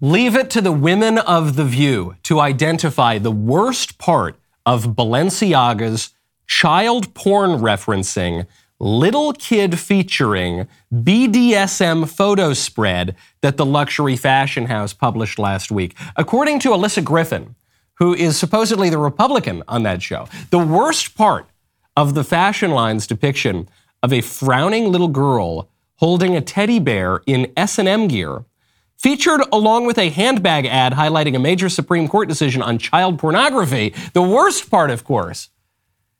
Leave it to the women of The View to identify the worst part of Balenciaga's child porn referencing, little kid featuring BDSM photo spread that the luxury fashion house published last week. According to Alyssa Griffin, who is supposedly the Republican on that show, the worst part of the fashion line's depiction of a frowning little girl holding a teddy bear in S&M gear featured along with a handbag ad highlighting a major Supreme Court decision on child pornography. The worst part, of course,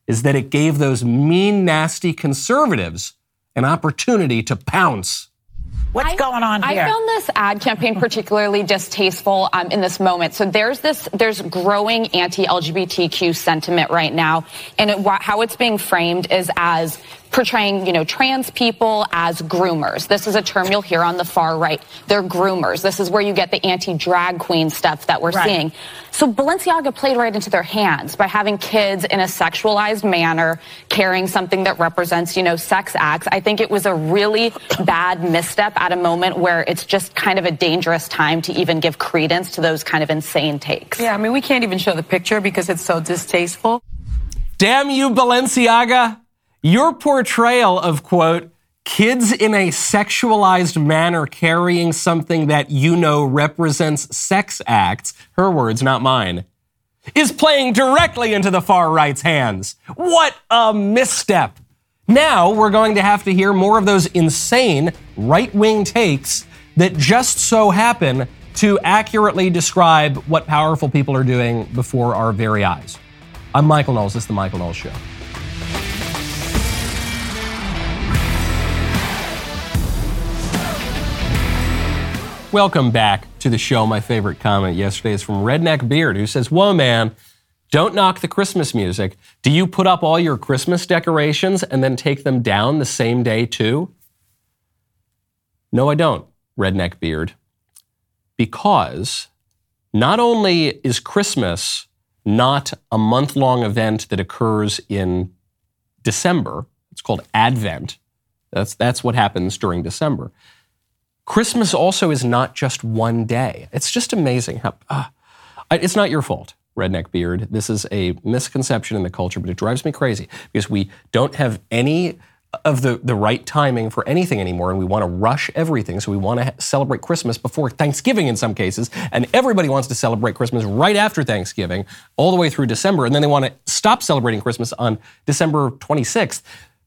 is that it gave those mean, nasty conservatives an opportunity to pounce. What's I, going on here? I found this ad campaign particularly distasteful um, in this moment. So there's this, there's growing anti-LGBTQ sentiment right now, and it, how it's being framed is as portraying, you know, trans people as groomers. This is a term you'll hear on the far right. They're groomers. This is where you get the anti-drag queen stuff that we're right. seeing. So Balenciaga played right into their hands by having kids in a sexualized manner carrying something that represents, you know, sex acts. I think it was a really bad misstep at a moment where it's just kind of a dangerous time to even give credence to those kind of insane takes. Yeah, I mean, we can't even show the picture because it's so distasteful. Damn you, Balenciaga. Your portrayal of, quote, kids in a sexualized manner carrying something that you know represents sex acts, her words, not mine, is playing directly into the far right's hands. What a misstep. Now we're going to have to hear more of those insane right wing takes that just so happen to accurately describe what powerful people are doing before our very eyes. I'm Michael Knowles. This is The Michael Knowles Show. Welcome back to the show. My favorite comment yesterday is from Redneck Beard, who says, Whoa, man, don't knock the Christmas music. Do you put up all your Christmas decorations and then take them down the same day, too? No, I don't, Redneck Beard. Because not only is Christmas not a month long event that occurs in December, it's called Advent. That's, that's what happens during December. Christmas also is not just one day. It's just amazing how. Uh, it's not your fault, Redneck Beard. This is a misconception in the culture, but it drives me crazy because we don't have any of the, the right timing for anything anymore, and we want to rush everything. So we want to ha- celebrate Christmas before Thanksgiving in some cases, and everybody wants to celebrate Christmas right after Thanksgiving, all the way through December, and then they want to stop celebrating Christmas on December 26th.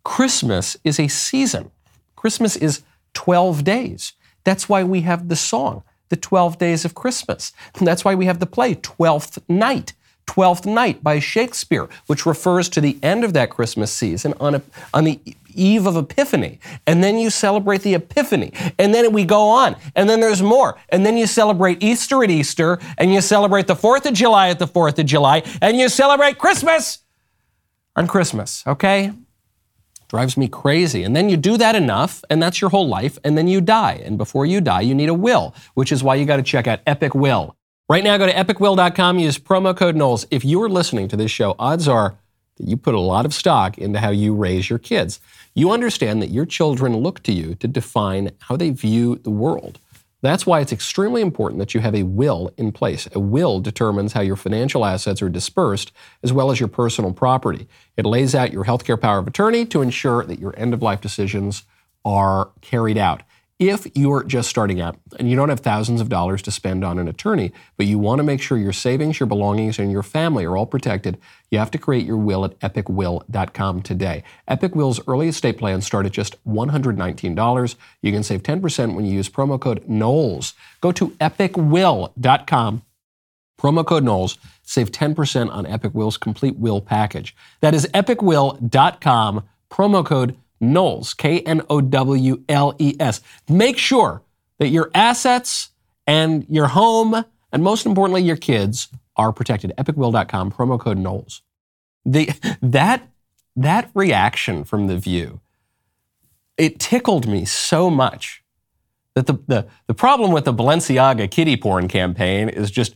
Christmas is a season. Christmas is 12 days. That's why we have the song, The 12 Days of Christmas. And that's why we have the play, Twelfth Night. Twelfth Night by Shakespeare, which refers to the end of that Christmas season on, a, on the eve of Epiphany. And then you celebrate the Epiphany. And then we go on. And then there's more. And then you celebrate Easter at Easter. And you celebrate the 4th of July at the 4th of July. And you celebrate Christmas on Christmas, okay? Drives me crazy. And then you do that enough, and that's your whole life, and then you die. And before you die, you need a will, which is why you got to check out Epic Will. Right now, go to epicwill.com, use promo code Knowles. If you are listening to this show, odds are that you put a lot of stock into how you raise your kids. You understand that your children look to you to define how they view the world. That's why it's extremely important that you have a will in place. A will determines how your financial assets are dispersed, as well as your personal property. It lays out your healthcare power of attorney to ensure that your end of life decisions are carried out. If you're just starting out and you don't have thousands of dollars to spend on an attorney, but you want to make sure your savings, your belongings, and your family are all protected, you have to create your will at epicwill.com today. Epic Will's early estate plans start at just $119. You can save 10% when you use promo code Knowles. Go to epicwill.com, promo code Knowles, save 10% on Epic Will's complete will package. That is epicwill.com, promo code Knowles, K N O W L E S. Make sure that your assets and your home, and most importantly, your kids, are protected. EpicWill.com, promo code Knowles. The, that, that reaction from The View, it tickled me so much that the, the, the problem with the Balenciaga kitty porn campaign is just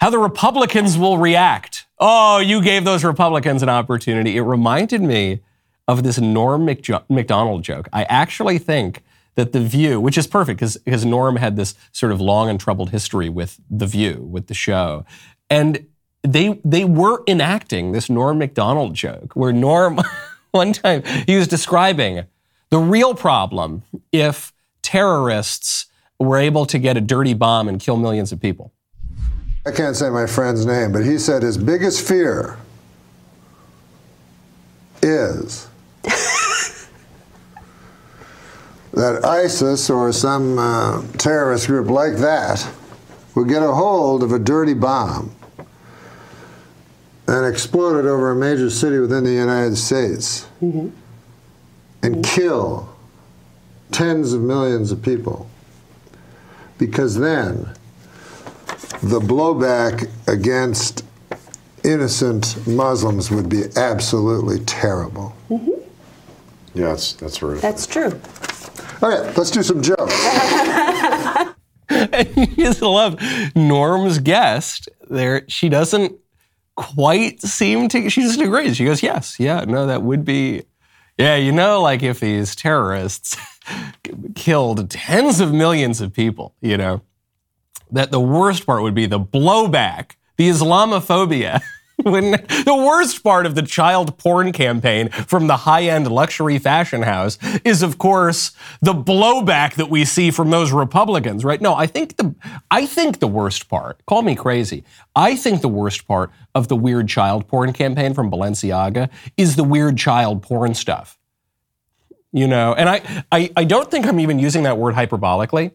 how the Republicans will react. Oh, you gave those Republicans an opportunity. It reminded me of this Norm Macdonald joke. I actually think that The View, which is perfect because Norm had this sort of long and troubled history with The View, with the show. And they they were enacting this Norm Macdonald joke where Norm one time he was describing the real problem if terrorists were able to get a dirty bomb and kill millions of people. I can't say my friend's name, but he said his biggest fear is that ISIS or some uh, terrorist group like that would get a hold of a dirty bomb and explode it over a major city within the United States mm-hmm. and kill tens of millions of people. Because then the blowback against innocent Muslims would be absolutely terrible. Mm-hmm. Yeah, that's, that's horrific. That's true. Okay, let's do some jokes. and you just love Norm's guest there. She doesn't quite seem to, she just agrees. She goes, yes, yeah, no, that would be, yeah, you know, like if these terrorists killed tens of millions of people, you know, that the worst part would be the blowback, the Islamophobia. when the worst part of the child porn campaign from the high-end luxury fashion house is of course the blowback that we see from those Republicans, right? No, I think the I think the worst part, call me crazy. I think the worst part of the weird child porn campaign from Balenciaga is the weird child porn stuff. You know, and I I, I don't think I'm even using that word hyperbolically.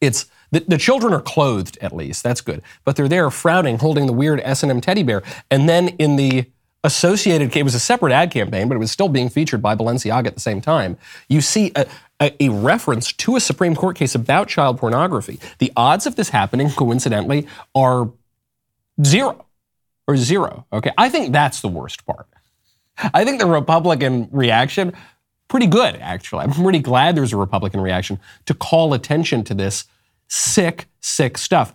It's the, the, children are clothed, at least. That's good. But they're there frowning, holding the weird S&M teddy bear. And then in the associated, it was a separate ad campaign, but it was still being featured by Balenciaga at the same time. You see a, a, a reference to a Supreme Court case about child pornography. The odds of this happening, coincidentally, are zero or zero. Okay. I think that's the worst part. I think the Republican reaction, pretty good, actually. I'm pretty glad there's a Republican reaction to call attention to this sick, sick stuff.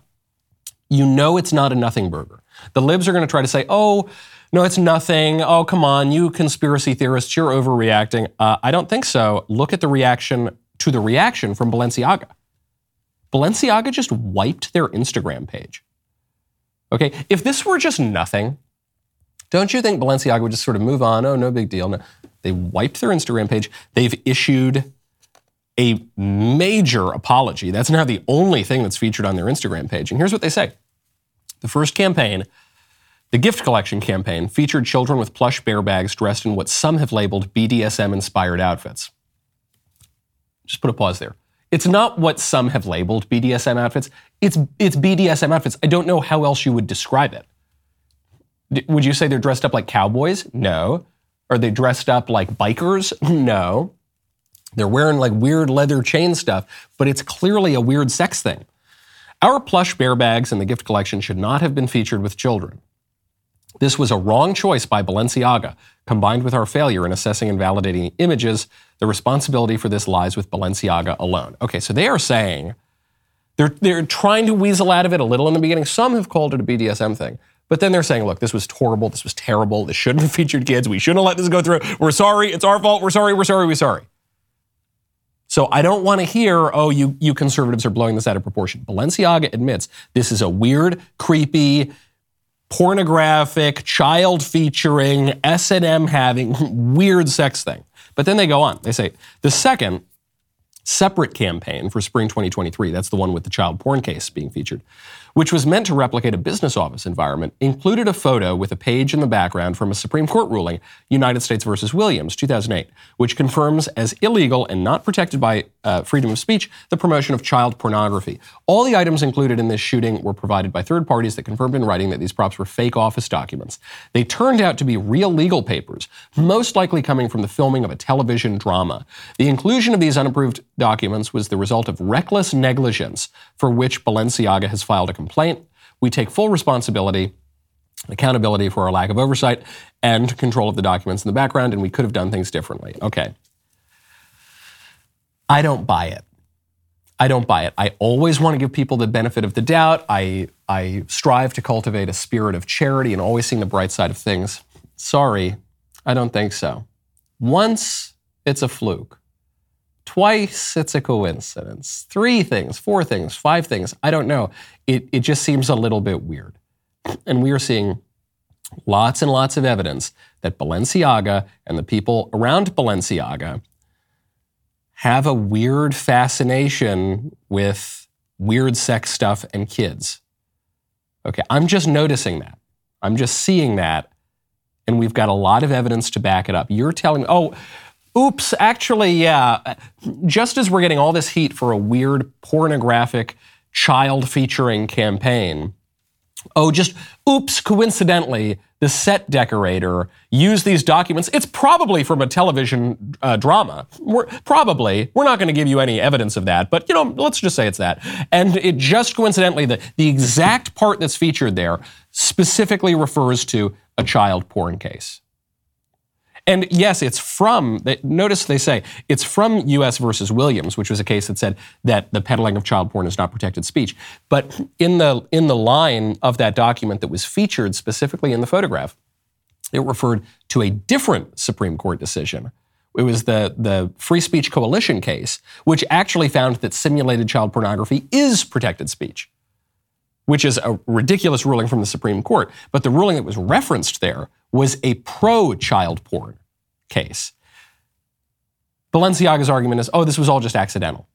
You know it's not a nothing burger. The libs are going to try to say, oh, no, it's nothing. Oh, come on, you conspiracy theorists, you're overreacting. Uh, I don't think so. Look at the reaction to the reaction from Balenciaga. Balenciaga just wiped their Instagram page. Okay, if this were just nothing, don't you think Balenciaga would just sort of move on? Oh, no big deal. No. They wiped their Instagram page. They've issued a major apology. That's now the only thing that's featured on their Instagram page. And here's what they say The first campaign, the gift collection campaign, featured children with plush bear bags dressed in what some have labeled BDSM inspired outfits. Just put a pause there. It's not what some have labeled BDSM outfits. It's, it's BDSM outfits. I don't know how else you would describe it. Would you say they're dressed up like cowboys? No. Are they dressed up like bikers? No. They're wearing like weird leather chain stuff, but it's clearly a weird sex thing. Our plush bear bags in the gift collection should not have been featured with children. This was a wrong choice by Balenciaga. Combined with our failure in assessing and validating images, the responsibility for this lies with Balenciaga alone. Okay, so they are saying they're, they're trying to weasel out of it a little in the beginning. Some have called it a BDSM thing. But then they're saying, look, this was horrible. This was terrible. This shouldn't have featured kids. We shouldn't have let this go through. We're sorry. It's our fault. We're sorry. We're sorry. We're sorry. So I don't want to hear, oh, you, you conservatives are blowing this out of proportion. Balenciaga admits this is a weird, creepy, pornographic, child featuring, S&M having weird sex thing. But then they go on. They say, the second separate campaign for spring 2023, that's the one with the child porn case being featured, which was meant to replicate a business office environment, included a photo with a page in the background from a Supreme Court ruling, United States versus Williams, 2008, which confirms as illegal and not protected by uh, freedom of speech the promotion of child pornography. All the items included in this shooting were provided by third parties that confirmed in writing that these props were fake office documents. They turned out to be real legal papers, most likely coming from the filming of a television drama. The inclusion of these unapproved documents was the result of reckless negligence for which Balenciaga has filed a complaint. We take full responsibility, accountability for our lack of oversight, and control of the documents in the background, and we could have done things differently. Okay. I don't buy it. I don't buy it. I always want to give people the benefit of the doubt. I, I strive to cultivate a spirit of charity and always seeing the bright side of things. Sorry, I don't think so. Once it's a fluke, Twice it's a coincidence. Three things, four things, five things, I don't know. It, it just seems a little bit weird. And we are seeing lots and lots of evidence that Balenciaga and the people around Balenciaga have a weird fascination with weird sex stuff and kids. Okay, I'm just noticing that. I'm just seeing that. And we've got a lot of evidence to back it up. You're telling oh, oops, actually, yeah. Just as we're getting all this heat for a weird pornographic child featuring campaign, oh, just oops, coincidentally, the set decorator used these documents. It's probably from a television uh, drama. We're, probably. We're not going to give you any evidence of that, but you know, let's just say it's that. And it just coincidentally, the, the exact part that's featured there specifically refers to a child porn case. And yes, it's from, notice they say, it's from U.S. versus Williams, which was a case that said that the peddling of child porn is not protected speech. But in the, in the line of that document that was featured specifically in the photograph, it referred to a different Supreme Court decision. It was the, the Free Speech Coalition case, which actually found that simulated child pornography is protected speech, which is a ridiculous ruling from the Supreme Court. But the ruling that was referenced there was a pro child porn case. Balenciaga's argument is, oh, this was all just accidental.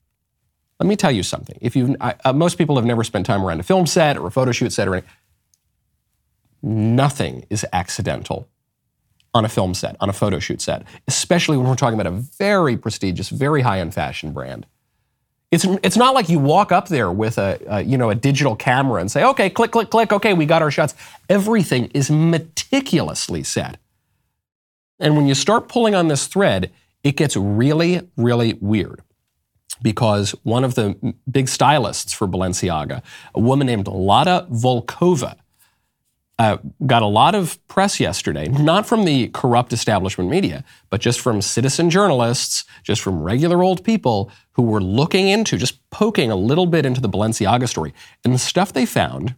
Let me tell you something. If you, uh, most people have never spent time around a film set or a photo shoot set or anything. Nothing is accidental on a film set, on a photo shoot set, especially when we're talking about a very prestigious, very high-end fashion brand. It's, it's not like you walk up there with a, a, you know, a digital camera and say, okay, click, click, click, okay, we got our shots. Everything is meticulously set. And when you start pulling on this thread, it gets really, really weird. Because one of the big stylists for Balenciaga, a woman named Lada Volkova, uh, got a lot of press yesterday, not from the corrupt establishment media, but just from citizen journalists, just from regular old people who were looking into, just poking a little bit into the Balenciaga story. And the stuff they found,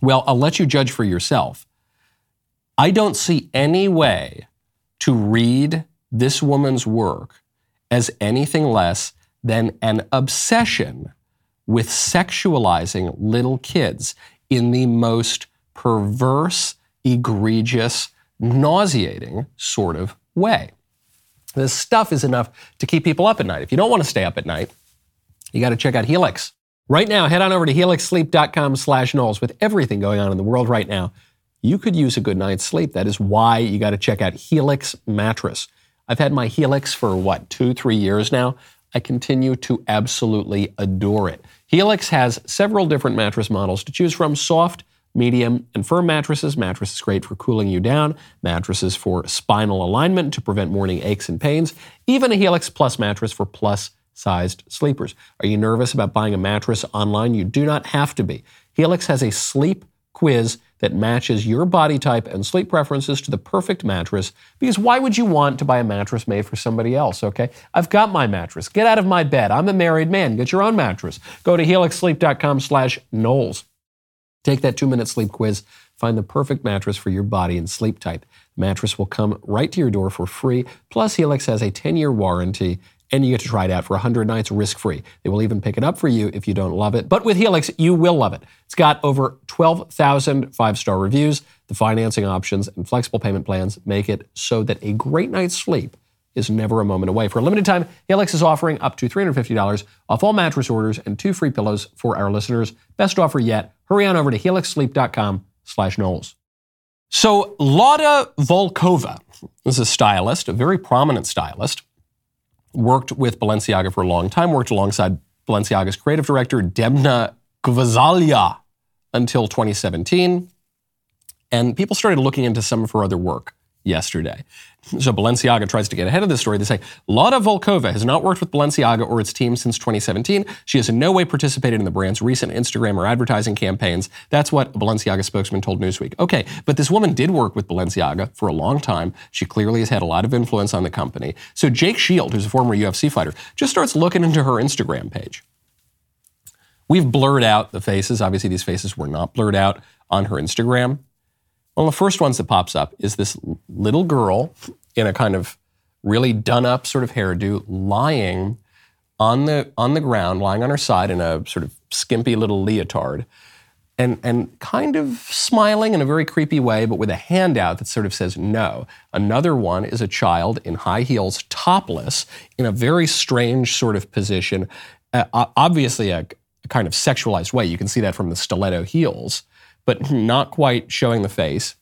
well, I'll let you judge for yourself. I don't see any way to read this woman's work as anything less than an obsession with sexualizing little kids in the most perverse, egregious, nauseating sort of way. This stuff is enough to keep people up at night. If you don't want to stay up at night, you got to check out Helix. Right now, head on over to helixsleep.com slash Knowles. With everything going on in the world right now, you could use a good night's sleep. That is why you got to check out Helix Mattress. I've had my Helix for what, two, three years now. I continue to absolutely adore it. Helix has several different mattress models to choose from soft, medium, and firm mattresses. Mattresses great for cooling you down, mattresses for spinal alignment to prevent morning aches and pains, even a Helix Plus mattress for plus sized sleepers. Are you nervous about buying a mattress online? You do not have to be. Helix has a sleep quiz that matches your body type and sleep preferences to the perfect mattress because why would you want to buy a mattress made for somebody else, okay? I've got my mattress. Get out of my bed. I'm a married man. Get your own mattress. Go to helixsleep.com slash Knowles. Take that two-minute sleep quiz. Find the perfect mattress for your body and sleep type. mattress will come right to your door for free. Plus, Helix has a 10-year warranty and you get to try it out for 100 nights risk free. They will even pick it up for you if you don't love it. But with Helix, you will love it. It's got over 12,000 five star reviews. The financing options and flexible payment plans make it so that a great night's sleep is never a moment away. For a limited time, Helix is offering up to $350 off all mattress orders and two free pillows for our listeners. Best offer yet. Hurry on over to helixsleep.com slash Knowles. So Lada Volkova is a stylist, a very prominent stylist worked with Balenciaga for a long time, worked alongside Balenciaga's creative director, Demna Gvasalia, until 2017. And people started looking into some of her other work yesterday. So Balenciaga tries to get ahead of this story. They say Lada Volkova has not worked with Balenciaga or its team since 2017. She has in no way participated in the brand's recent Instagram or advertising campaigns. That's what a Balenciaga spokesman told Newsweek. Okay, but this woman did work with Balenciaga for a long time. She clearly has had a lot of influence on the company. So Jake Shields, who's a former UFC fighter, just starts looking into her Instagram page. We've blurred out the faces. Obviously, these faces were not blurred out on her Instagram. One of the first ones that pops up is this little girl in a kind of really done up sort of hairdo, lying on the on the ground, lying on her side in a sort of skimpy little leotard, and and kind of smiling in a very creepy way, but with a hand out that sort of says no. Another one is a child in high heels, topless, in a very strange sort of position, uh, obviously a, a kind of sexualized way. You can see that from the stiletto heels, but not quite showing the face.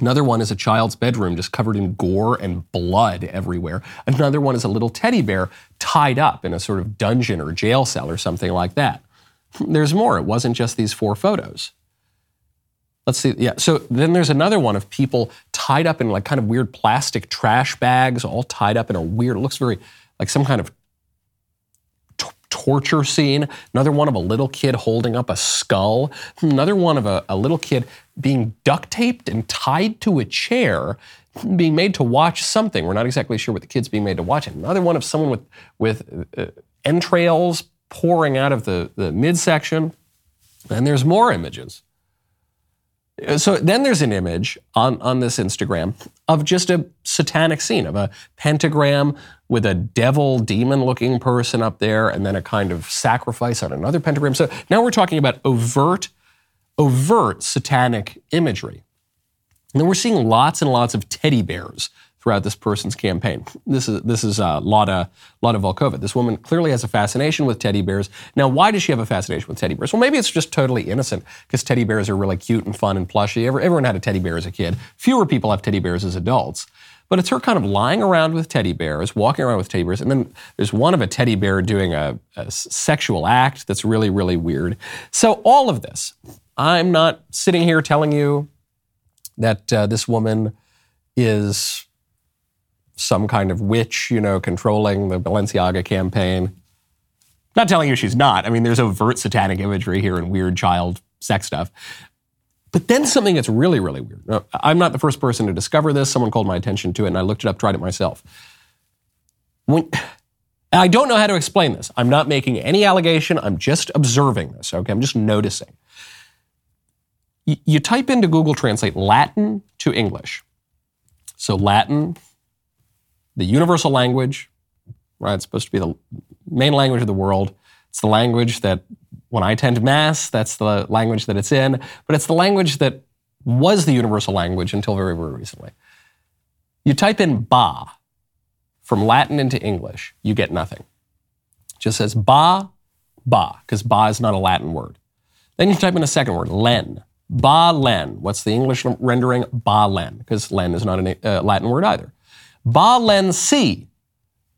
Another one is a child's bedroom just covered in gore and blood everywhere. Another one is a little teddy bear tied up in a sort of dungeon or jail cell or something like that. There's more. It wasn't just these four photos. Let's see. Yeah. So then there's another one of people tied up in like kind of weird plastic trash bags, all tied up in a weird, looks very like some kind of torture scene, another one of a little kid holding up a skull, another one of a, a little kid being duct taped and tied to a chair, being made to watch something. We're not exactly sure what the kid's being made to watch. Another one of someone with, with uh, entrails pouring out of the, the midsection. And there's more images. So then there's an image on, on this Instagram of just a satanic scene of a pentagram with a devil demon looking person up there and then a kind of sacrifice on another pentagram. So now we're talking about overt, overt satanic imagery. And then we're seeing lots and lots of teddy bears throughout this person's campaign. This is this is uh, Lada Lada Volkova. This woman clearly has a fascination with teddy bears. Now, why does she have a fascination with teddy bears? Well, maybe it's just totally innocent because teddy bears are really cute and fun and plushy. Everyone had a teddy bear as a kid. Fewer people have teddy bears as adults. But it's her kind of lying around with teddy bears, walking around with teddy bears, and then there's one of a teddy bear doing a, a sexual act that's really, really weird. So all of this, I'm not sitting here telling you that uh, this woman is some kind of witch, you know, controlling the Balenciaga campaign. Not telling you she's not. I mean, there's overt satanic imagery here and weird child sex stuff. But then something that's really, really weird. Now, I'm not the first person to discover this. Someone called my attention to it, and I looked it up, tried it myself. When, I don't know how to explain this. I'm not making any allegation. I'm just observing this. Okay, I'm just noticing. You type into Google Translate Latin to English. So Latin the universal language, right? It's supposed to be the main language of the world. It's the language that when I attend Mass, that's the language that it's in, but it's the language that was the universal language until very, very recently. You type in ba from Latin into English, you get nothing. It just says ba, ba, because ba is not a Latin word. Then you type in a second word, len. Ba len. What's the English rendering? Ba len, because len is not a uh, Latin word either. Balenci.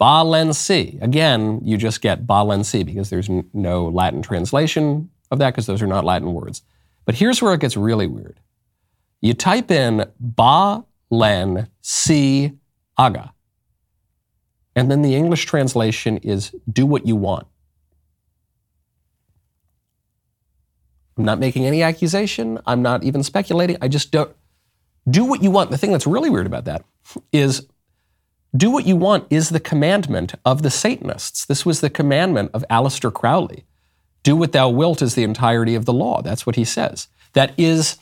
Balenci. Again, you just get Balenci because there's no Latin translation of that because those are not Latin words. But here's where it gets really weird. You type in Ba Len Si Aga. And then the English translation is do what you want. I'm not making any accusation. I'm not even speculating. I just don't do what you want. The thing that's really weird about that is do what you want is the commandment of the Satanists. This was the commandment of Aleister Crowley. Do what thou wilt is the entirety of the law. That's what he says. That is,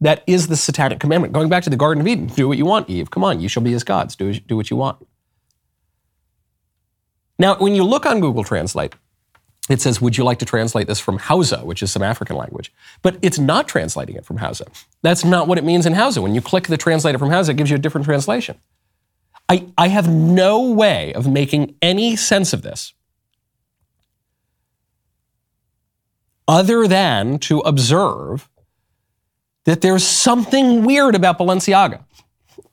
that is the satanic commandment. Going back to the Garden of Eden, do what you want, Eve. Come on, you shall be as gods. Do, do what you want. Now, when you look on Google Translate, it says, Would you like to translate this from Hausa, which is some African language? But it's not translating it from Hausa. That's not what it means in Hausa. When you click the translator from Hausa, it gives you a different translation. I, I have no way of making any sense of this other than to observe that there's something weird about Balenciaga.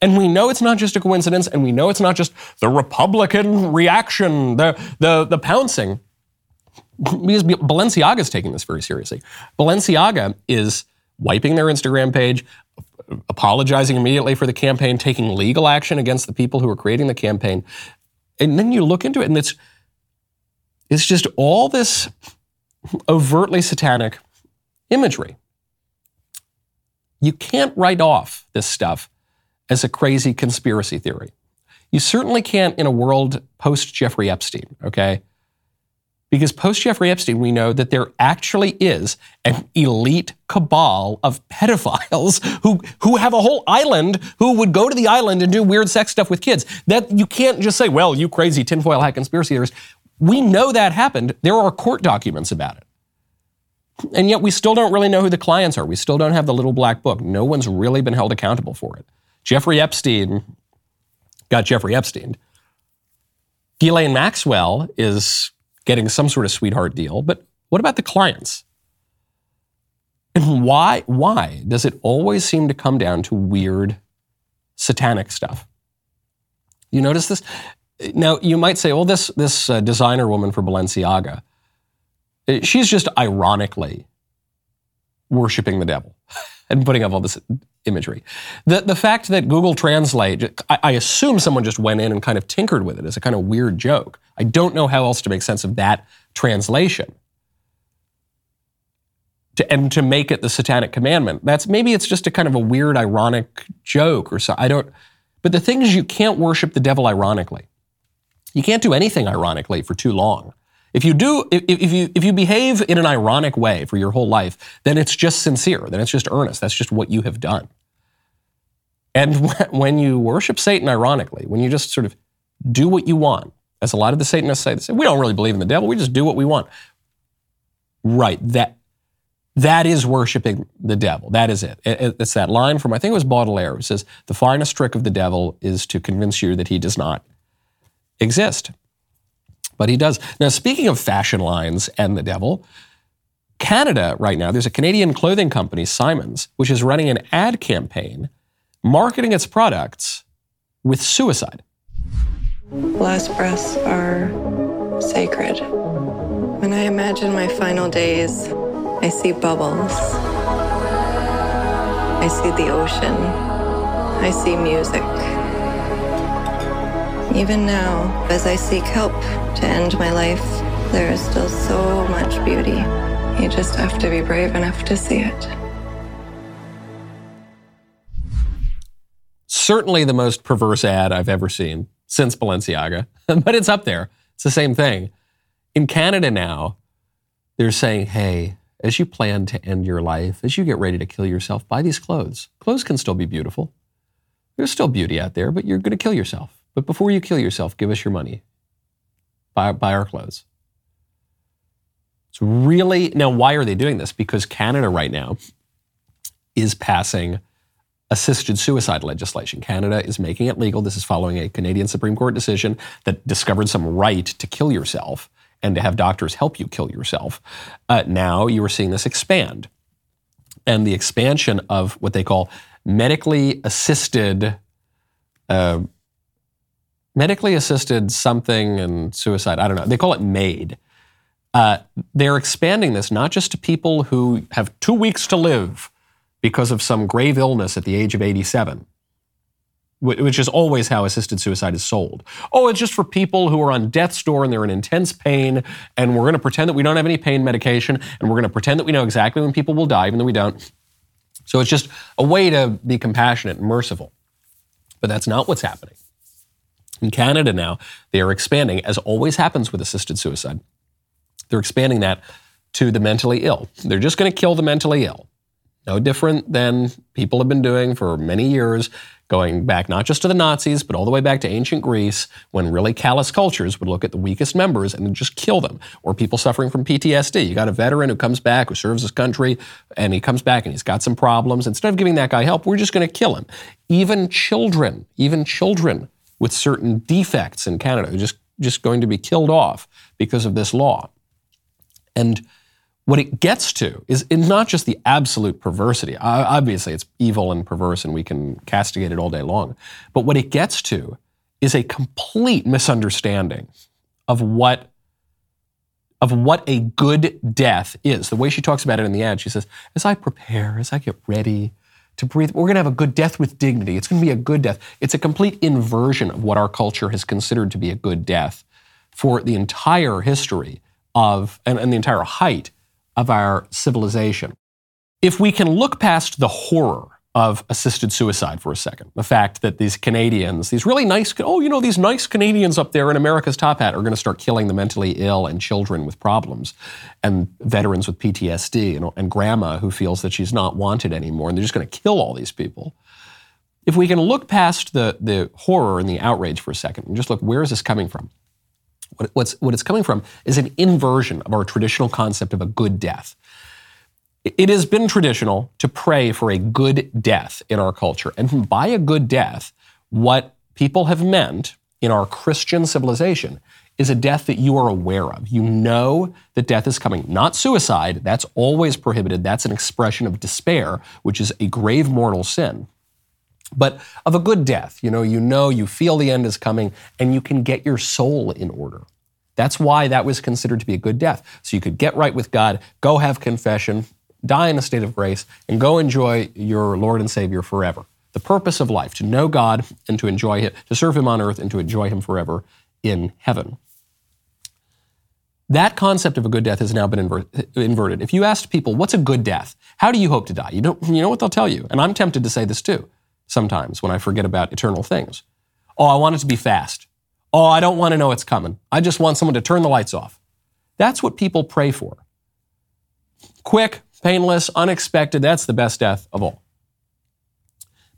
And we know it's not just a coincidence, and we know it's not just the Republican reaction, the, the, the pouncing, because Balenciaga is taking this very seriously. Balenciaga is wiping their Instagram page, apologizing immediately for the campaign, taking legal action against the people who are creating the campaign. And then you look into it and it's it's just all this overtly satanic imagery. You can't write off this stuff as a crazy conspiracy theory. You certainly can't in a world post Jeffrey Epstein, okay? Because post Jeffrey Epstein, we know that there actually is an elite cabal of pedophiles who, who have a whole island who would go to the island and do weird sex stuff with kids. That you can't just say, well, you crazy tinfoil hat conspiracy theorists. We know that happened. There are court documents about it. And yet we still don't really know who the clients are. We still don't have the little black book. No one's really been held accountable for it. Jeffrey Epstein got Jeffrey Epstein. Ghislaine Maxwell is getting some sort of sweetheart deal, but what about the clients? And why why does it always seem to come down to weird satanic stuff? You notice this? Now you might say, "Well, this this uh, designer woman for Balenciaga, uh, she's just ironically worshiping the devil and putting up all this imagery. The, the fact that Google Translate, I, I, assume someone just went in and kind of tinkered with it as a kind of weird joke. I don't know how else to make sense of that translation. To, and to make it the satanic commandment. That's maybe it's just a kind of a weird, ironic joke or so. I don't. But the thing is, you can't worship the devil ironically. You can't do anything ironically for too long. If you do, if, if, you if you behave in an ironic way for your whole life, then it's just sincere. Then it's just earnest. That's just what you have done. And when you worship Satan ironically, when you just sort of do what you want, as a lot of the Satanists say, they say we don't really believe in the devil. We just do what we want. Right. That that is worshiping the devil. That is it. It's that line from I think it was Baudelaire. It says the finest trick of the devil is to convince you that he does not exist but he does. Now, speaking of fashion lines and the devil, Canada right now, there's a Canadian clothing company, Simons, which is running an ad campaign marketing its products with suicide. Last breaths are sacred. When I imagine my final days, I see bubbles. I see the ocean. I see music. Even now, as I seek help to end my life, there is still so much beauty. You just have to be brave enough to see it. Certainly the most perverse ad I've ever seen since Balenciaga, but it's up there. It's the same thing. In Canada now, they're saying, hey, as you plan to end your life, as you get ready to kill yourself, buy these clothes. Clothes can still be beautiful. There's still beauty out there, but you're going to kill yourself. But before you kill yourself, give us your money. Buy, buy our clothes. It's really, now, why are they doing this? Because Canada right now is passing assisted suicide legislation. Canada is making it legal. This is following a Canadian Supreme Court decision that discovered some right to kill yourself and to have doctors help you kill yourself. Uh, now you are seeing this expand. And the expansion of what they call medically assisted uh, medically assisted something and suicide. I don't know. They call it MAID. Uh, they're expanding this not just to people who have two weeks to live because of some grave illness at the age of 87, which is always how assisted suicide is sold. Oh, it's just for people who are on death's door and they're in intense pain, and we're going to pretend that we don't have any pain medication, and we're going to pretend that we know exactly when people will die, even though we don't. So it's just a way to be compassionate and merciful. But that's not what's happening. In Canada now, they are expanding, as always happens with assisted suicide. They're expanding that to the mentally ill. They're just going to kill the mentally ill. No different than people have been doing for many years, going back not just to the Nazis, but all the way back to ancient Greece, when really callous cultures would look at the weakest members and just kill them. Or people suffering from PTSD. You got a veteran who comes back, who serves his country, and he comes back and he's got some problems. Instead of giving that guy help, we're just going to kill him. Even children, even children with certain defects in Canada, just, just going to be killed off because of this law. And what it gets to is not just the absolute perversity. Obviously, it's evil and perverse, and we can castigate it all day long. But what it gets to is a complete misunderstanding of what of what a good death is. The way she talks about it in the ad, she says, "As I prepare, as I get ready, to breathe. We're going to have a good death with dignity. It's going to be a good death. It's a complete inversion of what our culture has considered to be a good death for the entire history of, and, and the entire height of our civilization. If we can look past the horror of assisted suicide for a second. The fact that these Canadians, these really nice, oh, you know, these nice Canadians up there in America's top hat are going to start killing the mentally ill and children with problems and veterans with PTSD and, and grandma who feels that she's not wanted anymore and they're just going to kill all these people. If we can look past the, the horror and the outrage for a second and just look, where is this coming from? What, what's, what it's coming from is an inversion of our traditional concept of a good death. It has been traditional to pray for a good death in our culture. And by a good death, what people have meant in our Christian civilization is a death that you are aware of. You know that death is coming, not suicide. That's always prohibited. That's an expression of despair, which is a grave mortal sin. But of a good death, you know, you know, you feel the end is coming, and you can get your soul in order. That's why that was considered to be a good death. So you could get right with God, go have confession, die in a state of grace, and go enjoy your Lord and Savior forever. The purpose of life, to know God and to enjoy Him, to serve Him on earth and to enjoy Him forever in heaven. That concept of a good death has now been inver- inverted. If you asked people, what's a good death? How do you hope to die? You, don't, you know what they'll tell you. And I'm tempted to say this too, sometimes when I forget about eternal things. Oh, I want it to be fast. Oh, I don't want to know it's coming. I just want someone to turn the lights off. That's what people pray for. Quick, painless, unexpected, that's the best death of all.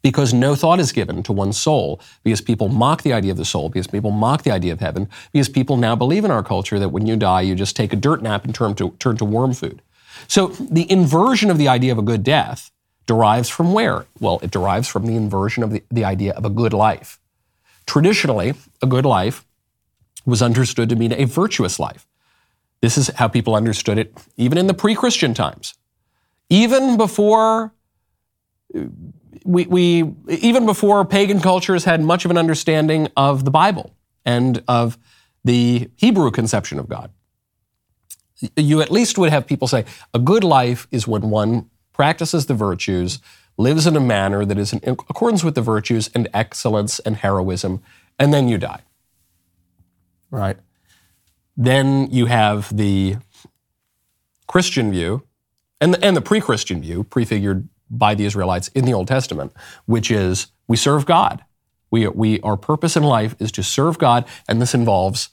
Because no thought is given to one's soul, because people mock the idea of the soul, because people mock the idea of heaven, because people now believe in our culture that when you die, you just take a dirt nap and turn to, turn to worm food. So the inversion of the idea of a good death derives from where? Well, it derives from the inversion of the, the idea of a good life. Traditionally, a good life was understood to mean a virtuous life. This is how people understood it even in the pre Christian times even before we, we, even before pagan cultures had much of an understanding of the Bible and of the Hebrew conception of God. You at least would have people say a good life is when one practices the virtues, lives in a manner that is in accordance with the virtues and excellence and heroism, and then you die. Right? Then you have the Christian view, and the, and the pre-Christian view, prefigured by the Israelites in the Old Testament, which is we serve God. We, we, our purpose in life is to serve God, and this involves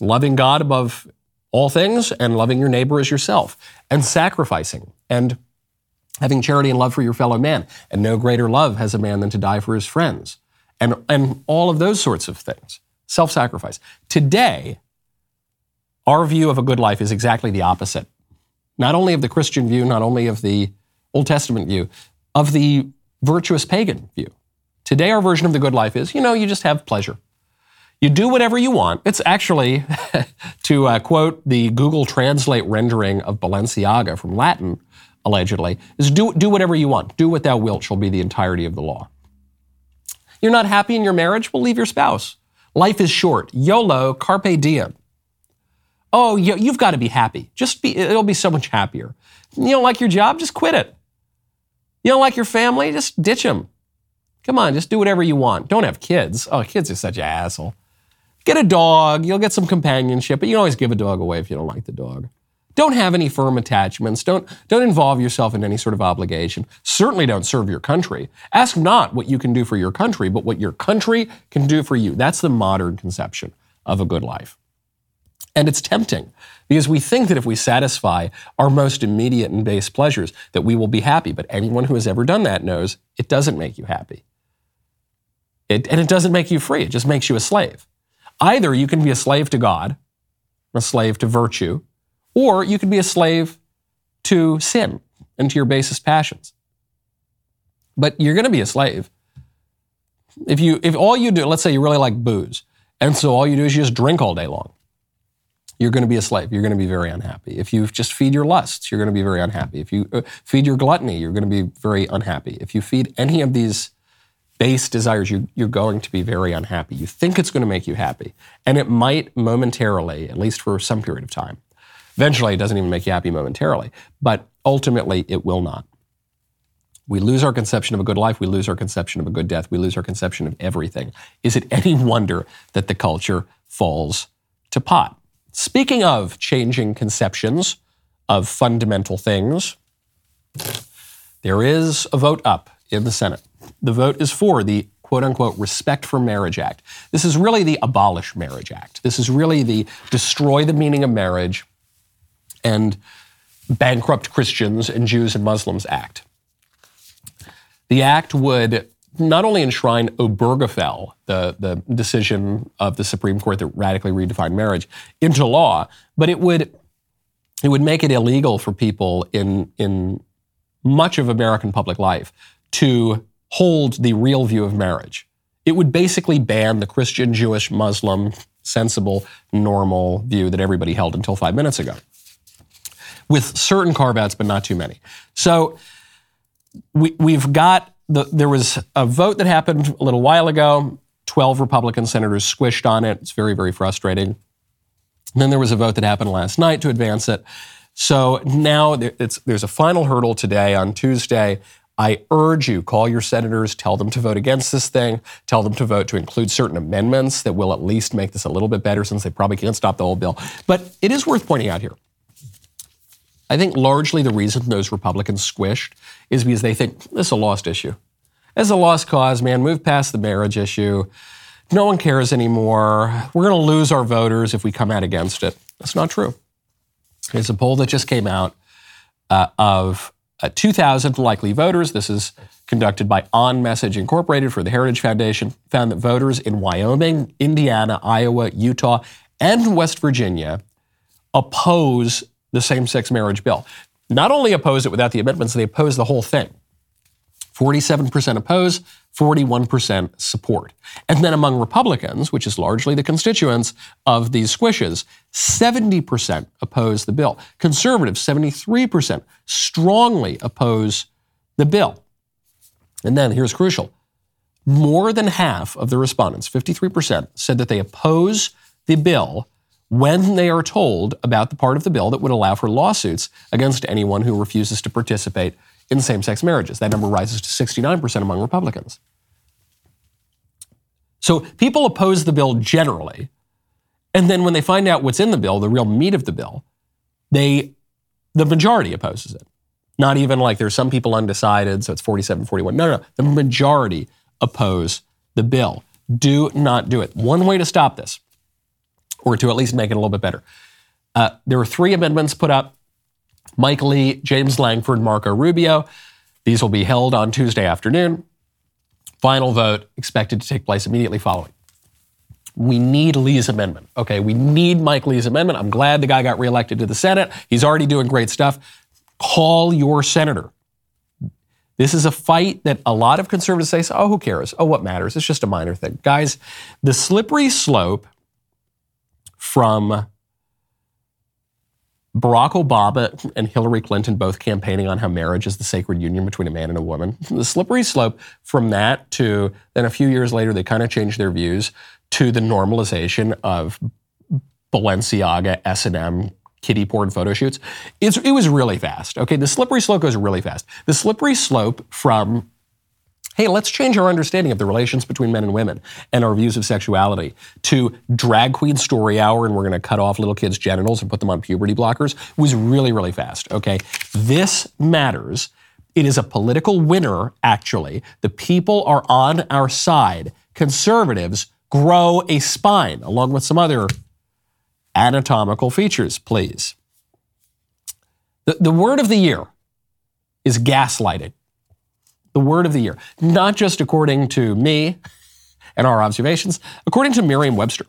loving God above all things and loving your neighbor as yourself, and sacrificing and having charity and love for your fellow man. And no greater love has a man than to die for his friends, and, and all of those sorts of things. Self sacrifice. Today, our view of a good life is exactly the opposite not only of the Christian view, not only of the Old Testament view, of the virtuous pagan view. Today, our version of the good life is you know, you just have pleasure. You do whatever you want. It's actually, to uh, quote the Google Translate rendering of Balenciaga from Latin, allegedly, is do, do whatever you want. Do what thou wilt shall be the entirety of the law. You're not happy in your marriage? Well, leave your spouse. Life is short. YOLO, carpe diem. Oh, you, you've got to be happy. Just be, it'll be so much happier. You don't like your job? Just quit it. You don't like your family? Just ditch them. Come on, just do whatever you want. Don't have kids. Oh, kids are such an asshole. Get a dog. You'll get some companionship, but you can always give a dog away if you don't like the dog. Don't have any firm attachments. Don't, don't involve yourself in any sort of obligation. Certainly don't serve your country. Ask not what you can do for your country, but what your country can do for you. That's the modern conception of a good life. And it's tempting because we think that if we satisfy our most immediate and base pleasures, that we will be happy. But anyone who has ever done that knows it doesn't make you happy. It, and it doesn't make you free, it just makes you a slave. Either you can be a slave to God, a slave to virtue, or you can be a slave to sin and to your basest passions. But you're going to be a slave. If you if all you do, let's say you really like booze, and so all you do is you just drink all day long you're going to be a slave. You're going to be very unhappy. If you just feed your lusts, you're going to be very unhappy. If you uh, feed your gluttony, you're going to be very unhappy. If you feed any of these base desires, you're going to be very unhappy. You think it's going to make you happy, and it might momentarily, at least for some period of time. Eventually, it doesn't even make you happy momentarily, but ultimately, it will not. We lose our conception of a good life. We lose our conception of a good death. We lose our conception of everything. Is it any wonder that the culture falls to pot? Speaking of changing conceptions of fundamental things, there is a vote up in the Senate. The vote is for the quote unquote Respect for Marriage Act. This is really the Abolish Marriage Act. This is really the destroy the meaning of marriage and bankrupt Christians and Jews and Muslims Act. The act would not only enshrine Obergefell, the, the decision of the Supreme Court that radically redefined marriage, into law, but it would it would make it illegal for people in in much of American public life to hold the real view of marriage. It would basically ban the Christian, Jewish, Muslim, sensible, normal view that everybody held until five minutes ago, with certain carve outs, but not too many. So we, we've got the, there was a vote that happened a little while ago. 12 Republican senators squished on it. It's very, very frustrating. And then there was a vote that happened last night to advance it. So now there's a final hurdle today on Tuesday. I urge you, call your senators, tell them to vote against this thing, tell them to vote to include certain amendments that will at least make this a little bit better since they probably can't stop the whole bill. But it is worth pointing out here. I think largely the reason those Republicans squished is because they think this is a lost issue. It's a lost cause, man. Move past the marriage issue. No one cares anymore. We're going to lose our voters if we come out against it. That's not true. There's a poll that just came out uh, of uh, 2,000 likely voters. This is conducted by On Message Incorporated for the Heritage Foundation. Found that voters in Wyoming, Indiana, Iowa, Utah, and West Virginia oppose the same sex marriage bill. Not only oppose it without the amendments, they oppose the whole thing. 47% oppose, 41% support. And then among Republicans, which is largely the constituents of these squishes, 70% oppose the bill. Conservatives, 73%, strongly oppose the bill. And then here's crucial more than half of the respondents, 53%, said that they oppose the bill when they are told about the part of the bill that would allow for lawsuits against anyone who refuses to participate in same sex marriages. That number rises to 69% among Republicans. So people oppose the bill generally. And then when they find out what's in the bill, the real meat of the bill, they the majority opposes it. Not even like there's some people undecided, so it's 47, 41. No, no, no. The majority oppose the bill. Do not do it. One way to stop this, or to at least make it a little bit better. Uh, there were three amendments put up Mike Lee, James Lankford, Marco Rubio. These will be held on Tuesday afternoon. Final vote expected to take place immediately following. We need Lee's amendment. Okay, we need Mike Lee's amendment. I'm glad the guy got reelected to the Senate. He's already doing great stuff. Call your senator. This is a fight that a lot of conservatives say, oh, who cares? Oh, what matters? It's just a minor thing. Guys, the slippery slope from Barack Obama and Hillary Clinton both campaigning on how marriage is the sacred union between a man and a woman. The slippery slope from that to then a few years later, they kind of changed their views to the normalization of Balenciaga, S&M, kiddie porn photo shoots. It's, it was really fast. Okay, the slippery slope goes really fast. The slippery slope from hey, let's change our understanding of the relations between men and women and our views of sexuality to drag queen story hour and we're going to cut off little kids' genitals and put them on puberty blockers was really, really fast. Okay. This matters. It is a political winner, actually. The people are on our side. Conservatives grow a spine along with some other anatomical features, please. The, the word of the year is gaslighting the word of the year, not just according to me and our observations, according to Merriam Webster.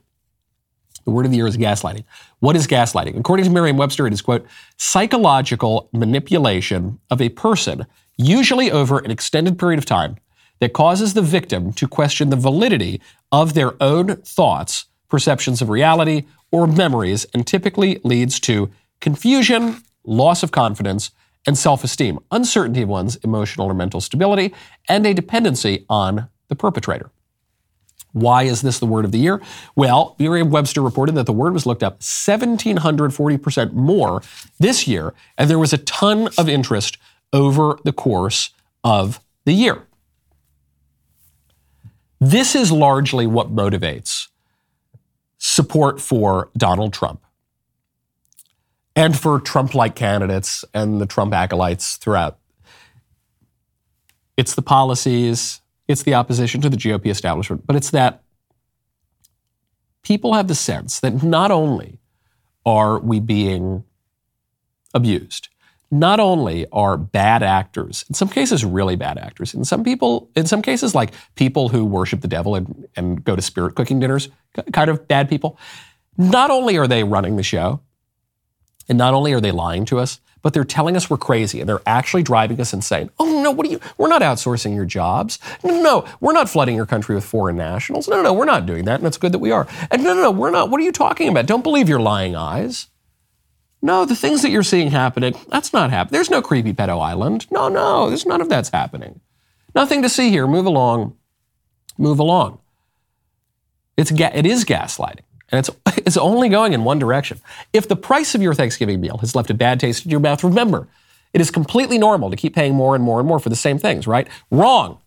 The word of the year is gaslighting. What is gaslighting? According to Merriam Webster, it is, quote, psychological manipulation of a person, usually over an extended period of time, that causes the victim to question the validity of their own thoughts, perceptions of reality, or memories, and typically leads to confusion, loss of confidence, and self esteem, uncertainty of one's emotional or mental stability, and a dependency on the perpetrator. Why is this the word of the year? Well, Merriam Webster reported that the word was looked up 1,740% more this year, and there was a ton of interest over the course of the year. This is largely what motivates support for Donald Trump and for Trump like candidates and the Trump acolytes throughout. it's the policies, it's the opposition to the GOP establishment, but it's that people have the sense that not only are we being abused, not only are bad actors, in some cases really bad actors, in some people, in some cases like people who worship the devil and, and go to spirit cooking dinners, kind of bad people, not only are they running the show, and not only are they lying to us, but they're telling us we're crazy and they're actually driving us insane. Oh no, what are you? We're not outsourcing your jobs. No, no, no, we're not flooding your country with foreign nationals. No, no, no, we're not doing that, and it's good that we are. And no, no, no, we're not. What are you talking about? Don't believe your lying eyes. No, the things that you're seeing happening, that's not happening. There's no creepy pedo island. No, no, there's none of that's happening. Nothing to see here. Move along. Move along. It's ga- it is gaslighting. And it's, it's only going in one direction. If the price of your Thanksgiving meal has left a bad taste in your mouth, remember, it is completely normal to keep paying more and more and more for the same things, right? Wrong.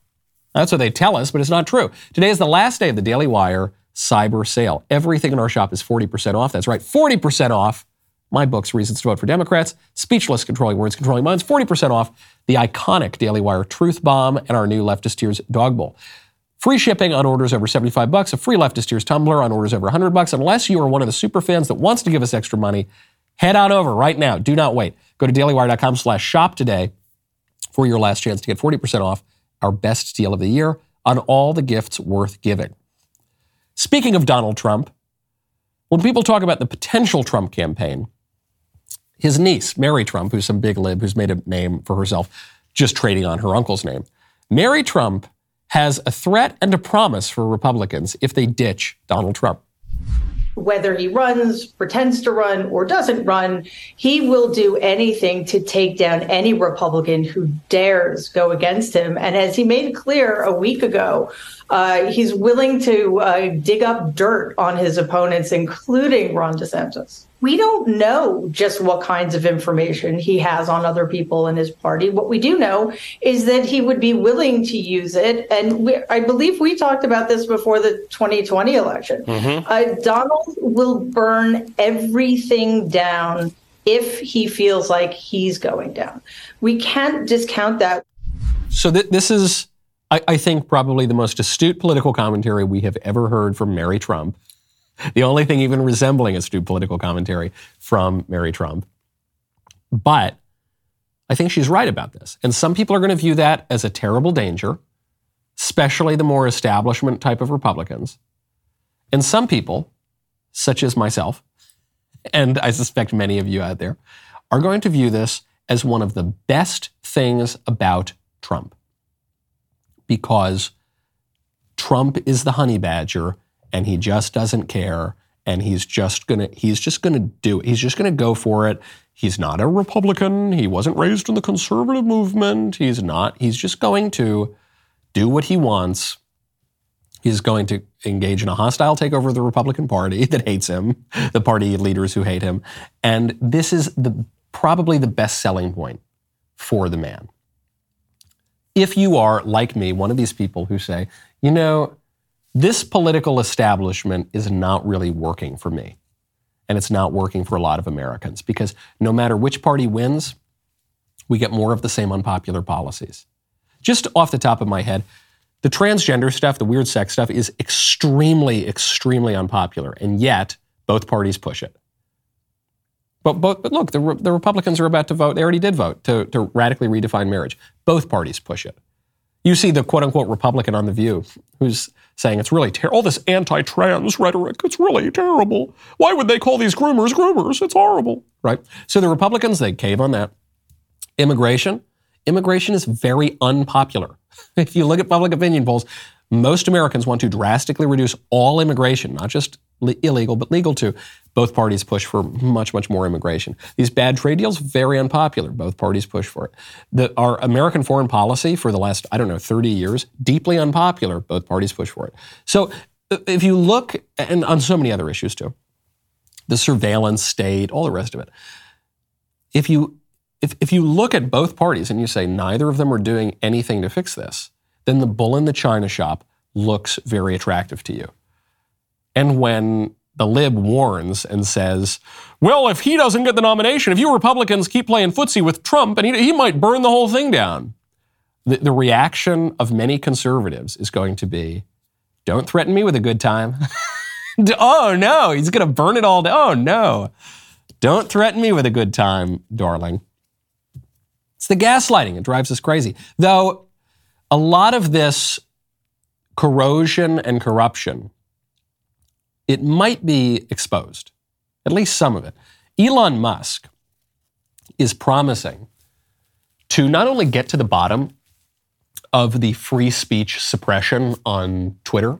That's what they tell us, but it's not true. Today is the last day of the Daily Wire cyber sale. Everything in our shop is 40% off. That's right, 40% off. My books, Reasons to Vote for Democrats, Speechless, Controlling Words, Controlling Minds, 40% off the iconic Daily Wire Truth Bomb and our new Leftist Tears Dog Bowl. Free shipping on orders over 75 bucks, a free Leftist Tears tumbler on orders over 100 bucks. Unless you are one of the super fans that wants to give us extra money, head on over right now. Do not wait. Go to dailywire.com slash shop today for your last chance to get 40% off our best deal of the year on all the gifts worth giving. Speaking of Donald Trump, when people talk about the potential Trump campaign, his niece, Mary Trump, who's some big lib who's made a name for herself just trading on her uncle's name, Mary Trump has a threat and a promise for Republicans if they ditch Donald Trump. Whether he runs, pretends to run, or doesn't run, he will do anything to take down any Republican who dares go against him. And as he made clear a week ago, uh, he's willing to uh, dig up dirt on his opponents, including Ron DeSantis we don't know just what kinds of information he has on other people in his party. What we do know is that he would be willing to use it. And we, I believe we talked about this before the 2020 election. Mm-hmm. Uh, Donald will burn everything down if he feels like he's going down. We can't discount that. So th- this is, I, I think, probably the most astute political commentary we have ever heard from Mary Trump the only thing even resembling astute political commentary from Mary Trump. But I think she's right about this. And some people are going to view that as a terrible danger, especially the more establishment type of Republicans. And some people, such as myself, and I suspect many of you out there, are going to view this as one of the best things about Trump. Because Trump is the honey badger and he just doesn't care and he's just gonna he's just gonna do it. He's just gonna go for it. He's not a Republican. He wasn't raised in the conservative movement. He's not. He's just going to do what he wants. He's going to engage in a hostile takeover of the Republican Party that hates him, the party leaders who hate him, and this is the probably the best selling point for the man. If you are like me, one of these people who say, you know, this political establishment is not really working for me. And it's not working for a lot of Americans because no matter which party wins, we get more of the same unpopular policies. Just off the top of my head, the transgender stuff, the weird sex stuff, is extremely, extremely unpopular. And yet, both parties push it. But, but, but look, the, the Republicans are about to vote, they already did vote to, to radically redefine marriage. Both parties push it. You see the quote unquote Republican on The View who's saying it's really terrible. All this anti trans rhetoric, it's really terrible. Why would they call these groomers groomers? It's horrible, right? So the Republicans, they cave on that. Immigration, immigration is very unpopular. If you look at public opinion polls, most Americans want to drastically reduce all immigration, not just illegal, but legal too. Both parties push for much, much more immigration. These bad trade deals, very unpopular. Both parties push for it. The, our American foreign policy for the last, I don't know, 30 years, deeply unpopular. Both parties push for it. So if you look, and on so many other issues too, the surveillance state, all the rest of it, if you if, if you look at both parties and you say neither of them are doing anything to fix this, then the bull in the china shop looks very attractive to you. And when the lib warns and says, well, if he doesn't get the nomination, if you Republicans keep playing footsie with Trump, and he, he might burn the whole thing down. the, the reaction of many conservatives is going to be don't threaten me with a good time. oh no, he's going to burn it all down. Oh no. Don't threaten me with a good time, darling. It's the gaslighting. It drives us crazy. Though a lot of this corrosion and corruption, it might be exposed, at least some of it. Elon Musk is promising to not only get to the bottom of the free speech suppression on Twitter,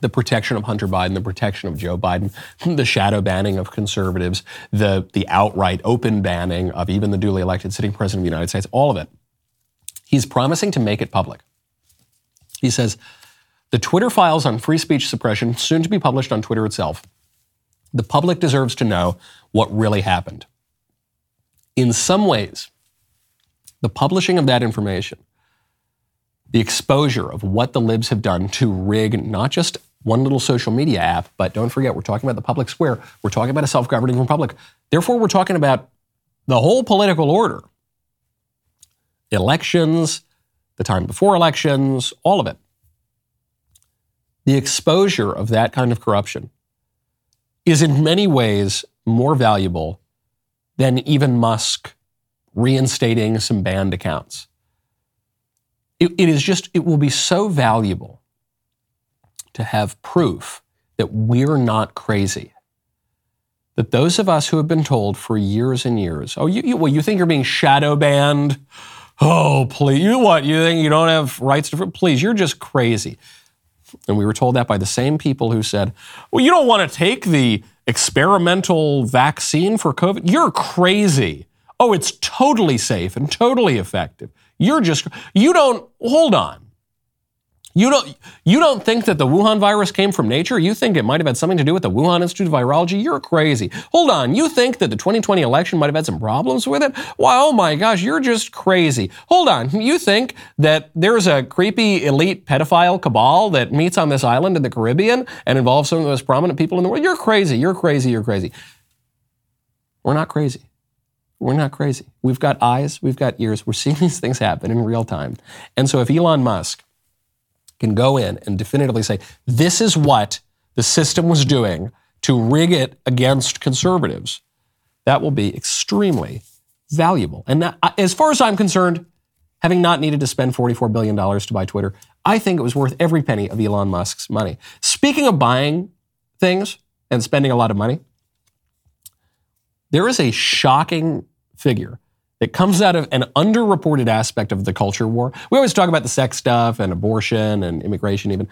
the protection of Hunter Biden, the protection of Joe Biden, the shadow banning of conservatives, the, the outright open banning of even the duly elected sitting president of the United States, all of it. He's promising to make it public. He says, the Twitter files on free speech suppression, soon to be published on Twitter itself. The public deserves to know what really happened. In some ways, the publishing of that information the exposure of what the libs have done to rig not just one little social media app, but don't forget, we're talking about the public square. We're talking about a self governing republic. Therefore, we're talking about the whole political order elections, the time before elections, all of it. The exposure of that kind of corruption is in many ways more valuable than even Musk reinstating some banned accounts it, it is just, it will be so valuable to have proof that we're not crazy. That those of us who have been told for years and years, oh, you, you, well, you think you're being shadow banned? Oh, please, you what? You think you don't have rights to, please, you're just crazy. And we were told that by the same people who said, well, you don't want to take the experimental vaccine for COVID. You're crazy. Oh, it's totally safe and totally effective. You're just, you don't, hold on. You don't, you don't think that the Wuhan virus came from nature? You think it might have had something to do with the Wuhan Institute of Virology? You're crazy. Hold on. You think that the 2020 election might have had some problems with it? Why, oh my gosh, you're just crazy. Hold on. You think that there's a creepy elite pedophile cabal that meets on this island in the Caribbean and involves some of the most prominent people in the world? You're crazy. You're crazy. You're crazy. We're not crazy. We're not crazy. We've got eyes, we've got ears. We're seeing these things happen in real time. And so if Elon Musk can go in and definitively say, this is what the system was doing to rig it against conservatives, that will be extremely valuable. And that, as far as I'm concerned, having not needed to spend $44 billion to buy Twitter, I think it was worth every penny of Elon Musk's money. Speaking of buying things and spending a lot of money, there is a shocking figure that comes out of an underreported aspect of the culture war. We always talk about the sex stuff and abortion and immigration, even.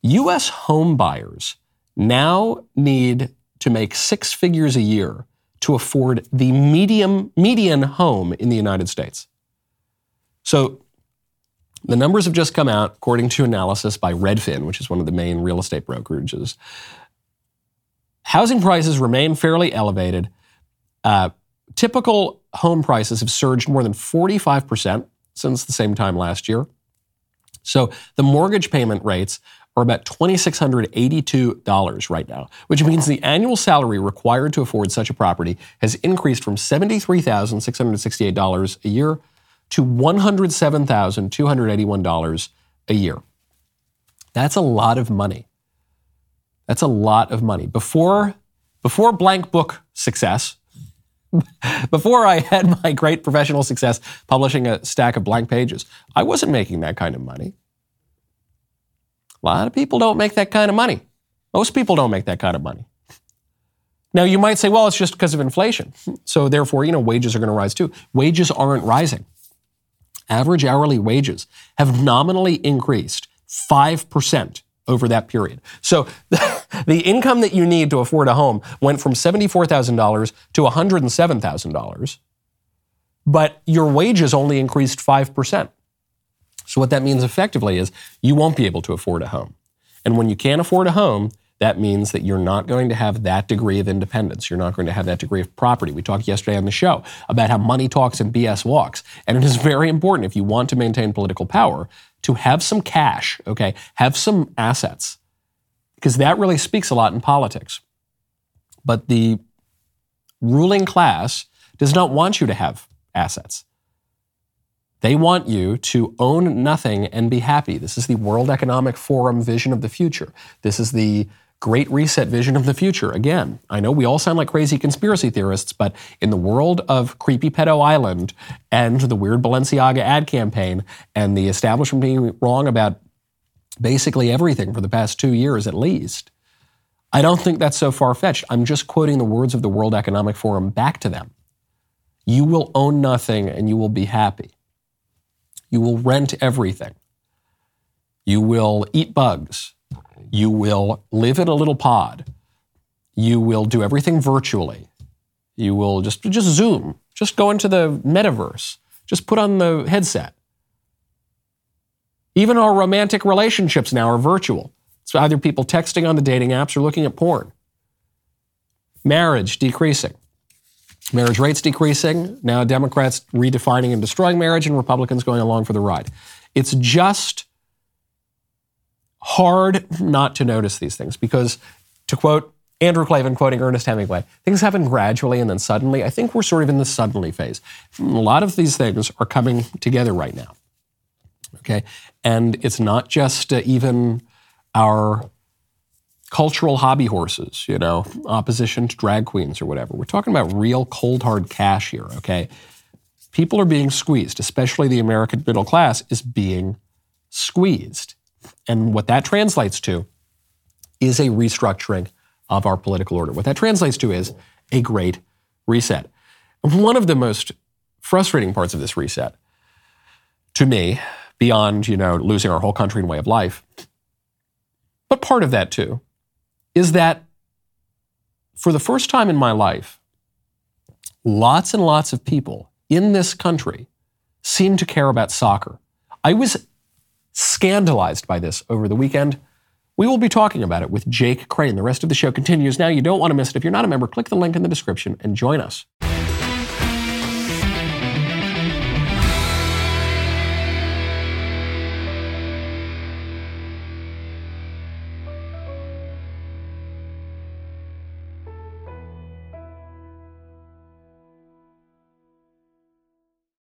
U.S. home buyers now need to make six figures a year to afford the medium, median home in the United States. So the numbers have just come out, according to analysis by Redfin, which is one of the main real estate brokerages. Housing prices remain fairly elevated. Uh, typical home prices have surged more than 45% since the same time last year. So the mortgage payment rates are about $2,682 right now, which means the annual salary required to afford such a property has increased from $73,668 a year to $107,281 a year. That's a lot of money. That's a lot of money. Before, before blank book success, before I had my great professional success publishing a stack of blank pages, I wasn't making that kind of money. A lot of people don't make that kind of money. Most people don't make that kind of money. Now, you might say, well, it's just because of inflation. So, therefore, you know, wages are going to rise too. Wages aren't rising. Average hourly wages have nominally increased 5% over that period. So the income that you need to afford a home went from $74,000 to $107,000, but your wages only increased 5%. So what that means effectively is you won't be able to afford a home. And when you can't afford a home, that means that you're not going to have that degree of independence. You're not going to have that degree of property. We talked yesterday on the show about how money talks and BS walks. And it is very important if you want to maintain political power to have some cash, okay? Have some assets, because that really speaks a lot in politics. But the ruling class does not want you to have assets. They want you to own nothing and be happy. This is the World Economic Forum vision of the future. This is the Great Reset vision of the future. Again, I know we all sound like crazy conspiracy theorists, but in the world of Creepy Pedo Island and the weird Balenciaga ad campaign and the establishment being wrong about basically everything for the past two years at least, I don't think that's so far fetched. I'm just quoting the words of the World Economic Forum back to them. You will own nothing and you will be happy. You will rent everything. You will eat bugs. You will live in a little pod. You will do everything virtually. You will just just Zoom. Just go into the metaverse. Just put on the headset. Even our romantic relationships now are virtual. It's either people texting on the dating apps or looking at porn. Marriage decreasing. Marriage rates decreasing. Now Democrats redefining and destroying marriage and Republicans going along for the ride. It's just hard not to notice these things because, to quote Andrew Klavan quoting Ernest Hemingway, things happen gradually and then suddenly. I think we're sort of in the suddenly phase. A lot of these things are coming together right now. Okay. And it's not just uh, even our cultural hobby horses, you know, opposition to drag queens or whatever. We're talking about real cold hard cash here, okay? People are being squeezed, especially the American middle class is being squeezed. And what that translates to is a restructuring of our political order. What that translates to is a great reset. One of the most frustrating parts of this reset, to me, beyond you know losing our whole country and way of life, but part of that too, is that for the first time in my life, lots and lots of people in this country seem to care about soccer. I was scandalized by this over the weekend. We will be talking about it with Jake Crane. The rest of the show continues now. You don't want to miss it. If you're not a member, click the link in the description and join us.